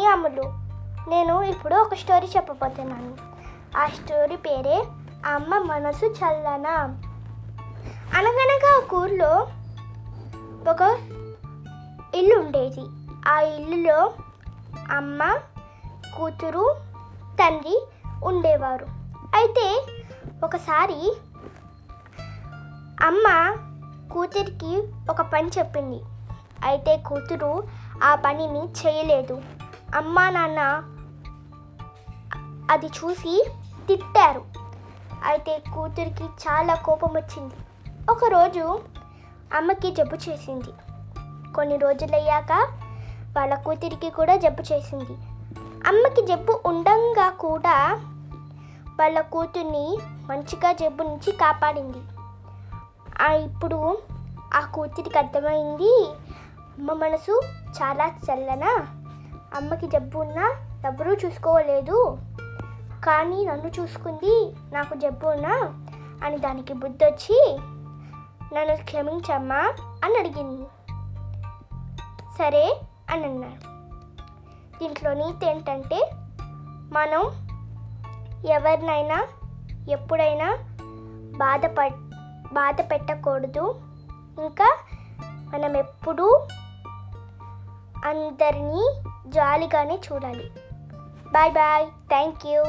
నేను అమ్ములు. నేను ఇప్పుడు ఒక స్టోరీ చెప్పబోతున్నాను. ఆ స్టోరీ పేరే అమ్మ మనసు చల్లన. అనగనగా ఒక ఊర్లో ఒక ఇల్లు ఉండేది. ఆ ఇల్లులో అమ్మ కూతురు తండ్రి ఉండేవారు. అయితే ఒకసారి అమ్మ కూతురికి ఒక పని చెప్పింది. అయితే కూతురు ఆ పనిని చేయలేదు. అమ్మ నాన్న అది చూసి తిట్టారు. అయితే కూతురికి చాలా కోపం వచ్చింది. ఒకరోజు అమ్మకి జబ్బు చేసింది. కొన్ని రోజులయ్యాక వాళ్ళ కూతురికి కూడా జబ్బు చేసింది. అమ్మకి జబ్బు ఉండంగా కూడా వాళ్ళ కూతుర్ని మంచిగా జబ్బు నుంచి కాపాడింది. ఆ ఇప్పుడు ఆ కూతురికి అర్థమైంది. అమ్మ మనసు చాలా చల్లన? అమ్మకి జబ్బు ఉన్నా ఎవరూ చూసుకోలేదు. కానీ నన్ను చూసుకుంది నాకు జబ్బు ఉన్నా అని దానికి బుద్ధి వచ్చి నన్ను క్షమించమ్మా అని అడిగింది. సరే అని అన్నాడు దీంట్లో నీతి ఏంటంటే మనం ఎవరినైనా ఎప్పుడైనా బాధప బాధ పెట్టకూడదు. ఇంకా మనం ఎప్పుడూ అందరినీ జాలిగానే చూడాలి బాయ్ బాయ్ థ్యాంక్ యూ